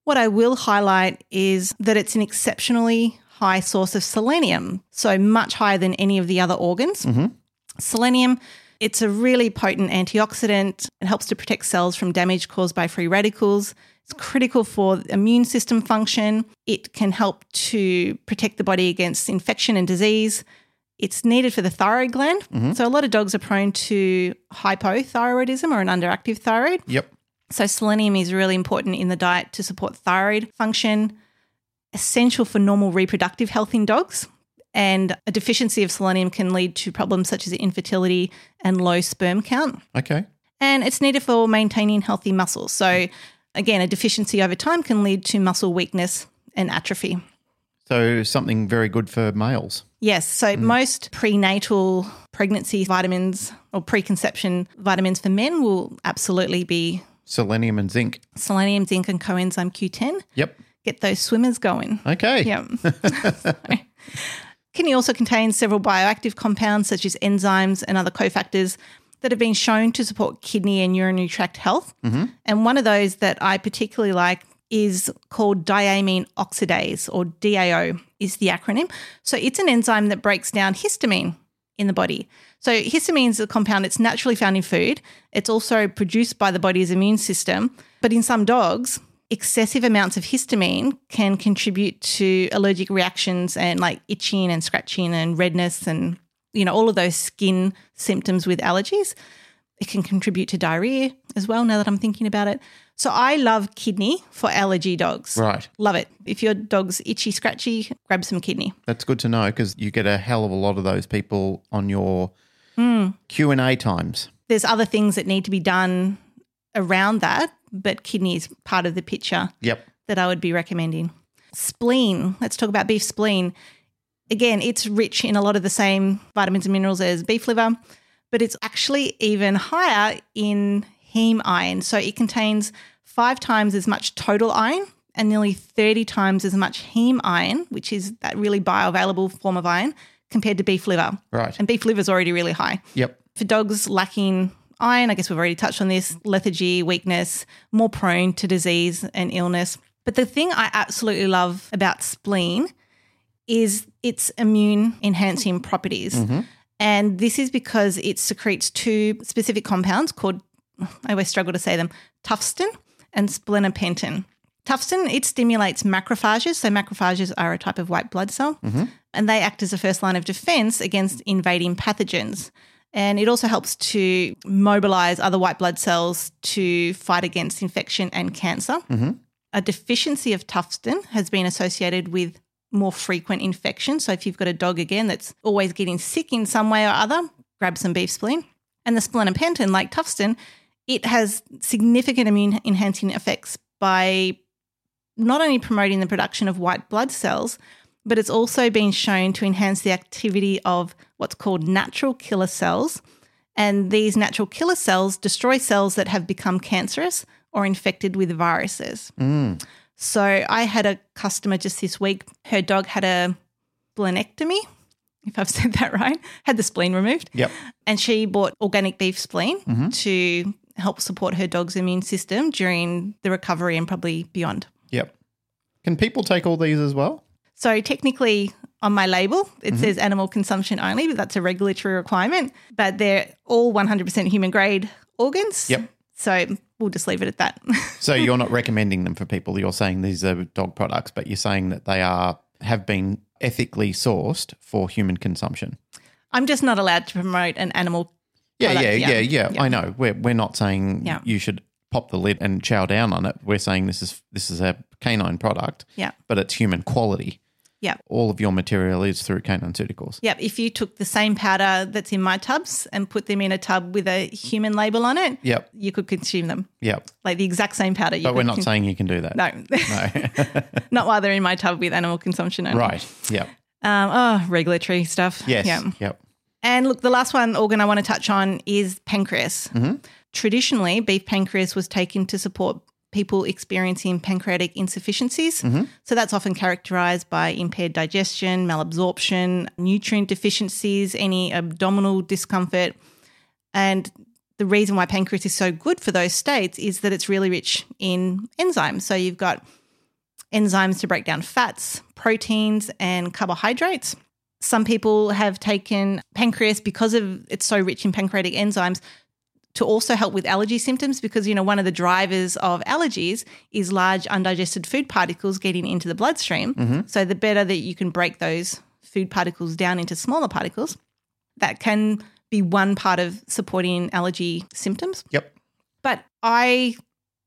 What I will highlight is that it's an exceptionally high source of selenium, so much higher than any of the other organs. Mm-hmm. Selenium, it's a really potent antioxidant. It helps to protect cells from damage caused by free radicals. It's critical for immune system function. It can help to protect the body against infection and disease. It's needed for the thyroid gland. Mm-hmm. So, a lot of dogs are prone to hypothyroidism or an underactive thyroid. Yep. So, selenium is really important in the diet to support thyroid function, essential for normal reproductive health in dogs. And a deficiency of selenium can lead to problems such as infertility and low sperm count. Okay. And it's needed for maintaining healthy muscles. So, again, a deficiency over time can lead to muscle weakness and atrophy. So something very good for males. Yes. So hmm. most prenatal pregnancy vitamins or preconception vitamins for men will absolutely be Selenium and zinc. selenium, zinc, and coenzyme Q10. Yep. Get those swimmers going. Okay. Yeah. Sorry. Kidney also contains several bioactive compounds such as enzymes and other cofactors that have been shown to support kidney and urinary tract health. And one of those that I particularly like is called diamine oxidase or DAO is the acronym. So it's an enzyme that breaks down histamine in the body. So histamine is a compound that's naturally found in food. It's also produced by the body's immune system, but in some dogs, excessive amounts of histamine can contribute to allergic reactions and like itching and scratching and redness and you know all of those skin symptoms with allergies. It can contribute to diarrhea as well now that I'm thinking about it. So I love kidney for allergy dogs. Right. Love it. If your dog's itchy scratchy, grab some kidney. That's good to know because you get a hell of a lot of those people on your hmm. Q and A times. There's other things that need to be done around that, but kidney is part of the picture. Yep. that I would be recommending. Spleen, let's talk about beef spleen. Again, it's rich in a lot of the same vitamins and minerals as beef liver, but it's actually even higher in heme iron. So it contains five times as much total iron and nearly 30 times as much heme iron, which is that really bioavailable form of iron, compared to beef liver. Right. And beef liver is already really high. Yep. For dogs lacking iron, I guess we've already touched on this lethargy, weakness, more prone to disease and illness. But the thing I absolutely love about spleen is its immune enhancing properties. Mm-hmm. And this is because it secretes two specific compounds called, I always struggle to say them, tuftsin and splenopentin. Tuftsin, it stimulates macrophages. So macrophages are a type of white blood cell mm-hmm. and they act as a first line of defense against invading pathogens. And it also helps to mobilize other white blood cells to fight against infection and cancer. Mm-hmm. A deficiency of tuftsin has been associated with more frequent infection. So if you've got a dog again that's always getting sick in some way or other, grab some beef spleen. And the splenopentin, like tuftsin, it has significant immune enhancing effects by not only promoting the production of white blood cells, but it's also been shown to enhance the activity of what's called natural killer cells. And these natural killer cells destroy cells that have become cancerous or infected with viruses. Mm. So I had a customer just this week, her dog had a splenectomy. if I've said that right, had the spleen removed. Yep. And she bought organic beef spleen mm-hmm. to help support her dog's immune system during the recovery and probably beyond. Yep. Can people take all these as well? So technically on my label, it mm-hmm. says animal consumption only, but that's a regulatory requirement. But they're all 100% human grade organs. Yep. So we'll just leave it at that. So you're not recommending them for people. You're saying these are dog products, but you're saying that they are have been ethically sourced for human consumption. I'm just not allowed to promote an animal. Yeah, yeah, yeah, yeah, yeah. I know. We're we're not saying Yeah. you should pop the lid and chow down on it. We're saying this is this is a canine product, Yeah. but it's human quality. Yeah. All of your material is through CanineCeuticals. Yep. If you took the same powder that's in my tubs and put them in a tub with a human label on it, Yep, you could consume them. yep. Like the exact same powder. You But we're not con- saying you can do that. No, No. not while they're in my tub with animal consumption only. right. Yep. Um, oh, regulatory stuff. Yes. Yeah. Yep. And look, the last one organ I want to touch on is pancreas. Traditionally, beef pancreas was taken to support people experiencing pancreatic insufficiencies. Mm-hmm. So that's often characterized by impaired digestion, malabsorption, nutrient deficiencies, any abdominal discomfort. And the reason why pancreas is so good for those states is that it's really rich in enzymes. So you've got enzymes to break down fats, proteins, and carbohydrates. Some people have taken pancreas because of it's so rich in pancreatic enzymes to also help with allergy symptoms because you know one of the drivers of allergies is large undigested food particles getting into the bloodstream. Mm-hmm. So the better that you can break those food particles down into smaller particles, that can be one part of supporting allergy symptoms. Yep. But I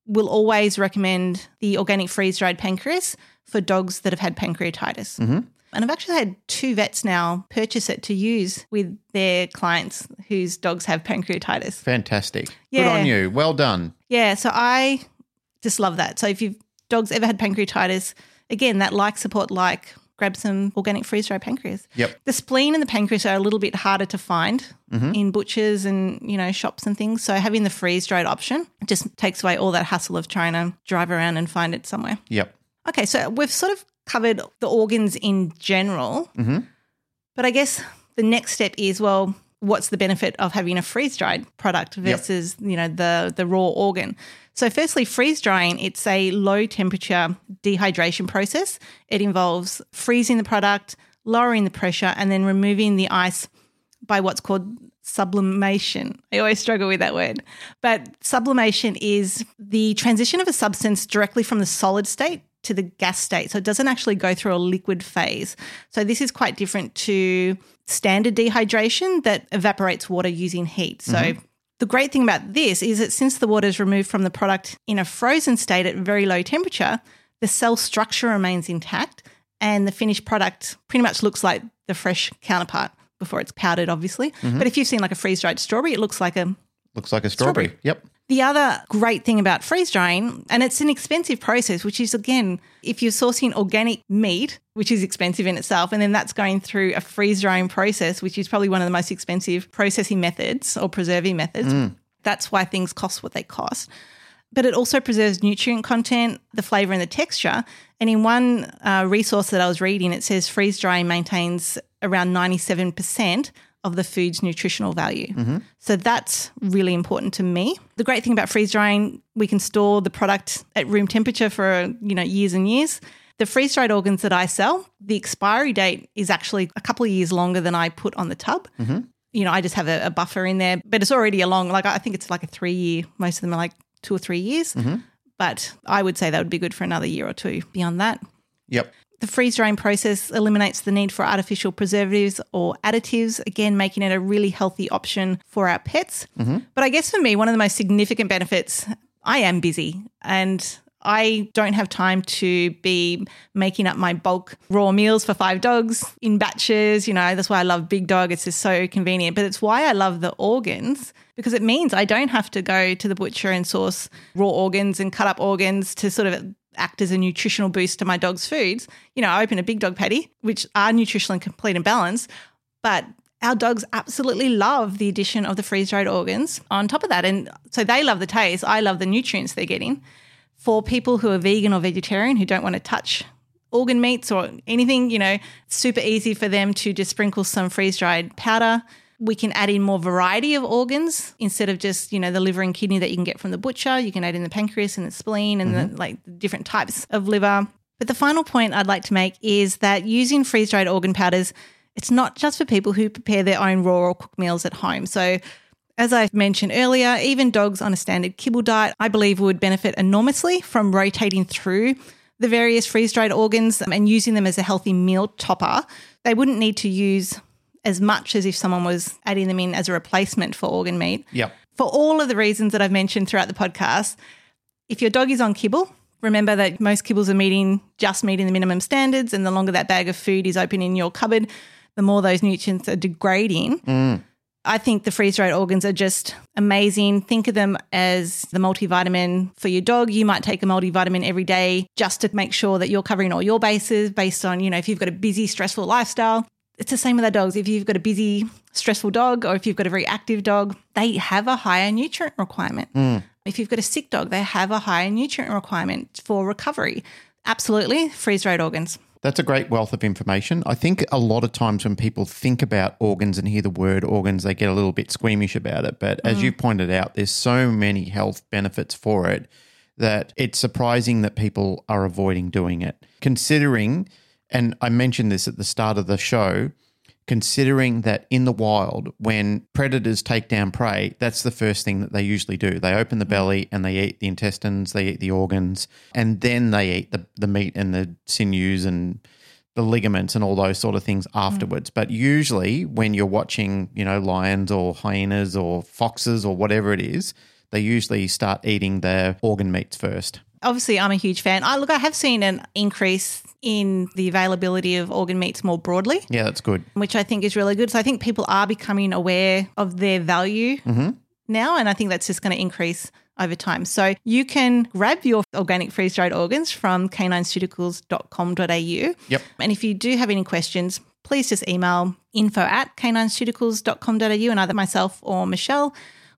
will always recommend the organic freeze dried pancreas for dogs that have had pancreatitis. Mm-hmm. And I've actually had two vets now purchase it to use with their clients whose dogs have pancreatitis. Fantastic. Good on you. Well done. Yeah, so I just love that. So if you've dogs ever had pancreatitis, again, that like support like, grab some organic freeze dried pancreas. Yep. The spleen and the pancreas are a little bit harder to find mm-hmm. in butchers and you know shops and things. So having the freeze dried option just takes away all that hassle of trying to drive around and find it somewhere. Yep. Okay, so we've sort of covered the organs in general, mm-hmm. but I guess the next step is well, what's the benefit of having a freeze dried product versus you know the the raw organ? So, firstly, freeze drying it's a low temperature dehydration process. It involves freezing the product, lowering the pressure, and then removing the ice by what's called sublimation. I always struggle with that word. But sublimation is the transition of a substance directly from the solid state to the gas state. So it doesn't actually go through a liquid phase. So this is quite different to standard dehydration that evaporates water using heat. So mm-hmm. the great thing about this is that since the water is removed from the product in a frozen state at very low temperature, the cell structure remains intact and the finished product pretty much looks like the fresh counterpart before it's powdered, obviously. Mm-hmm. But if you've seen like a freeze dried strawberry, it looks like a. Looks like a strawberry. Strawberry. Yep. The other great thing about freeze drying, and it's an expensive process, which is again, if you're sourcing organic meat, which is expensive in itself, and then that's going through a freeze drying process, which is probably one of the most expensive processing methods or preserving methods. That's why things cost what they cost. But it also preserves nutrient content, the flavor, and the texture. And in one uh, resource that I was reading, it says freeze drying maintains around 97% of the food's nutritional value. Mm-hmm. So that's really important to me. The great thing about freeze drying, we can store the product at room temperature for, you know, years and years. The freeze dried organs that I sell, the expiry date is actually a couple of years longer than I put on the tub. Mm-hmm. You know, I just have a, a buffer in there, but it's already a long, like I think it's like a three year, most of them are like two or three years. Mm-hmm. But I would say that would be good for another year or two beyond that. Yep. The freeze drying process eliminates the need for artificial preservatives or additives, again, making it a really healthy option for our pets. Mm-hmm. But I guess for me, one of the most significant benefits, I am busy and I don't have time to be making up my bulk raw meals for five dogs in batches. You know, that's why I love Big Dog. It's just so convenient. But it's why I love the organs because it means I don't have to go to the butcher and source raw organs and cut up organs to sort of act as a nutritional boost to my dog's foods. You know, I open a big dog patty, which are nutritionally complete and balanced, but our dogs absolutely love the addition of the freeze dried organs on top of that. And so they love the taste. I love the nutrients they're getting. For people who are vegan or vegetarian who don't want to touch organ meats or anything, you know, super easy for them to just sprinkle some freeze dried powder. We can add in more variety of organs instead of just, you know, the liver and kidney that you can get from the butcher. You can add in the pancreas and the spleen and the mm-hmm. like the different types of liver. But the final point I'd like to make is that using freeze dried organ powders, it's not just for people who prepare their own raw or cooked meals at home. So as I mentioned earlier, even dogs on a standard kibble diet, I believe, would benefit enormously from rotating through the various freeze dried organs and using them as a healthy meal topper. They wouldn't need to use as much as if someone was adding them in as a replacement for organ meat. Yep. For all of the reasons that I've mentioned throughout the podcast, if your dog is on kibble, remember that most kibbles are meeting just meeting the minimum standards, and the longer that bag of food is open in your cupboard, the more those nutrients are degrading. Mm. I think the freeze dried organs are just amazing. Think of them as the multivitamin for your dog. You might take a multivitamin every day just to make sure that you're covering all your bases based on, you know, if you've got a busy, stressful lifestyle. It's the same with our dogs. If you've got a busy, stressful dog or if you've got a very active dog, they have a higher nutrient requirement. If you've got a sick dog, they have a higher nutrient requirement for recovery. Absolutely, freeze dried organs. That's a great wealth of information. I think a lot of times when people think about organs and hear the word organs, they get a little bit squeamish about it. But as mm. you pointed out, there's so many health benefits for it that it's surprising that people are avoiding doing it. Considering, and I mentioned this at the start of the show, considering that in the wild, when predators take down prey, that's the first thing that they usually do. They open the belly and they eat the intestines, they eat the organs, and then they eat the, the meat and the sinews and the ligaments and all those sort of things hmm. afterwards. But usually, when you're watching, you know, lions or hyenas or foxes or whatever it is, they usually start eating their organ meats first. Obviously, I'm a huge fan. I look, I have seen an increase in the availability of organ meats more broadly, Yeah, that's good. which I think is really good. So I think people are becoming aware of their value mm-hmm. now, and I think that's just going to increase over time. So you can grab your organic freeze dried organs from canineceuticals.com.au. Yep. And if you do have any questions, please just email info at canineceuticals.com.au and either myself or Michelle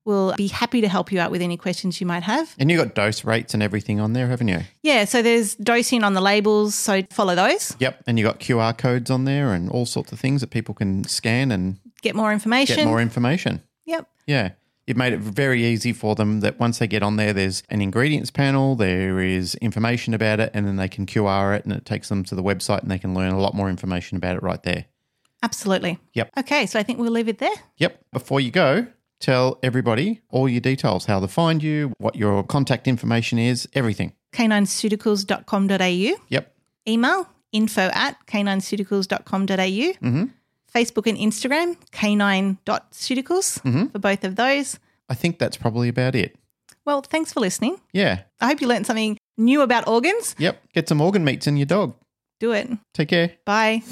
will be happy to help you out with any questions you might have. And you got dose rates and everything on there, haven't you? Yeah, so there's dosing on the labels, so follow those. Yep. And you got QR codes on there and all sorts of things that people can scan and Get more information. get more information. Yep. Yeah. You've made it very easy for them that once they get on there, there's an ingredients panel, there is information about it, and then they can QR it and it takes them to the website and they can learn a lot more information about it right there. Absolutely. Yep. Okay, so I think we'll leave it there. Yep. Before you go, tell everybody all your details, how to find you, what your contact information is, everything. canineceuticals.com.au. Yep. Email info at canineceuticals.com.au. Mm-hmm. Facebook and Instagram, canine.ceuticals Mm-hmm. for both of those. I think that's probably about it. Well, thanks for listening. Yeah. I hope you learned something new about organs. Yep. Get some organ meats in your dog. Do it. Take care. Bye.